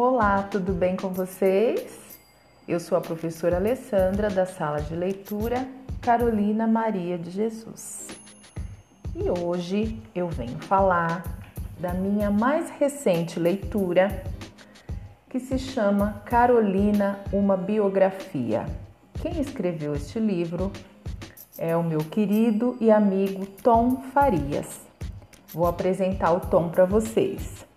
Olá, tudo bem com vocês? Eu sou a professora Alessandra da sala de leitura Carolina Maria de Jesus. E hoje eu venho falar da minha mais recente leitura, que se chama Carolina, uma biografia. Quem escreveu este livro é o meu querido e amigo Tom Farias. Vou apresentar o Tom para vocês.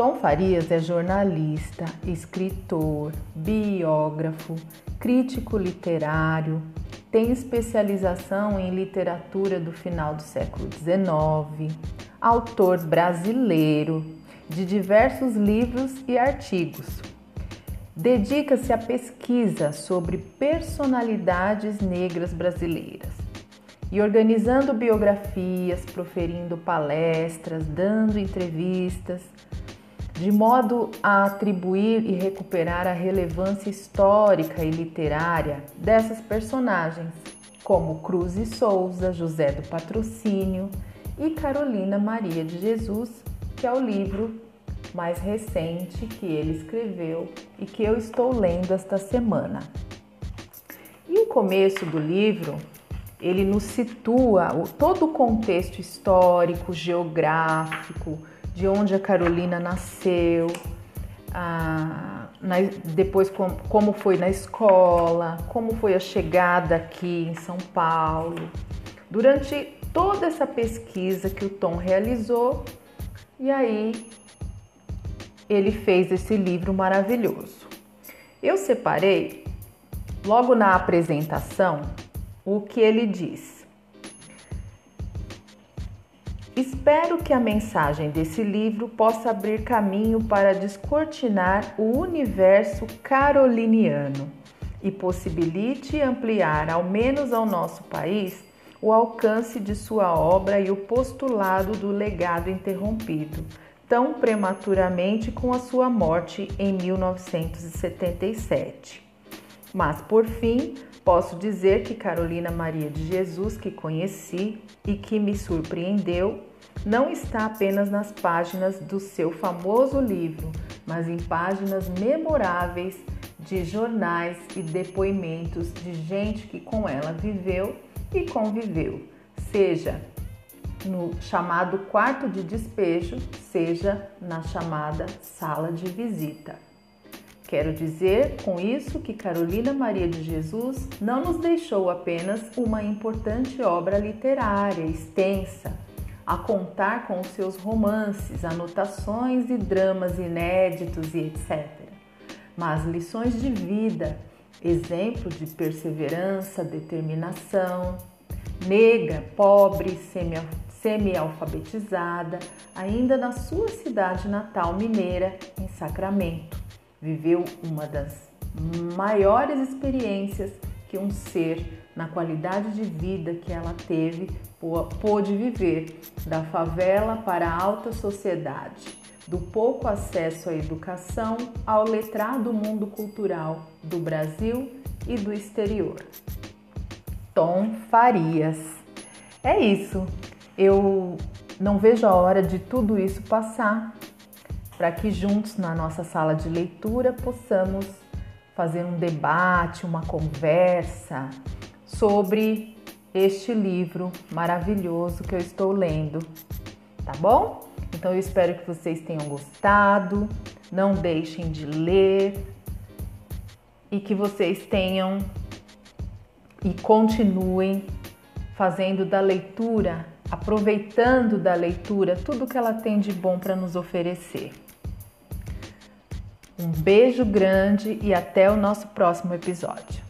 Tom Farias é jornalista, escritor, biógrafo, crítico literário, tem especialização em literatura do final do século XIX, autor brasileiro de diversos livros e artigos. Dedica-se à pesquisa sobre personalidades negras brasileiras e organizando biografias, proferindo palestras, dando entrevistas de modo a atribuir e recuperar a relevância histórica e literária dessas personagens, como Cruz e Souza, José do Patrocínio e Carolina Maria de Jesus, que é o livro mais recente que ele escreveu e que eu estou lendo esta semana. E o começo do livro, ele nos situa todo o contexto histórico, geográfico, de onde a Carolina nasceu, a, na, depois com, como foi na escola, como foi a chegada aqui em São Paulo. Durante toda essa pesquisa que o Tom realizou, e aí ele fez esse livro maravilhoso. Eu separei, logo na apresentação, o que ele diz. Espero que a mensagem desse livro possa abrir caminho para descortinar o universo caroliniano e possibilite ampliar, ao menos ao nosso país, o alcance de sua obra e o postulado do legado interrompido, tão prematuramente com a sua morte em 1977. Mas, por fim, posso dizer que Carolina Maria de Jesus, que conheci e que me surpreendeu, não está apenas nas páginas do seu famoso livro, mas em páginas memoráveis de jornais e depoimentos de gente que com ela viveu e conviveu, seja no chamado quarto de despejo, seja na chamada sala de visita. Quero dizer com isso que Carolina Maria de Jesus não nos deixou apenas uma importante obra literária extensa a contar com os seus romances, anotações e dramas inéditos e etc. Mas lições de vida, exemplo de perseverança, determinação, negra, pobre, semi-alfabetizada, ainda na sua cidade natal mineira, em Sacramento. Viveu uma das maiores experiências que um ser, na qualidade de vida que ela teve, pôde viver, da favela para a alta sociedade, do pouco acesso à educação ao letrado mundo cultural do Brasil e do exterior. Tom Farias. É isso. Eu não vejo a hora de tudo isso passar para que juntos na nossa sala de leitura possamos fazer um debate, uma conversa sobre este livro maravilhoso que eu estou lendo, tá bom? Então eu espero que vocês tenham gostado, não deixem de ler e que vocês tenham e continuem fazendo da leitura, aproveitando da leitura tudo que ela tem de bom para nos oferecer. Um beijo grande e até o nosso próximo episódio.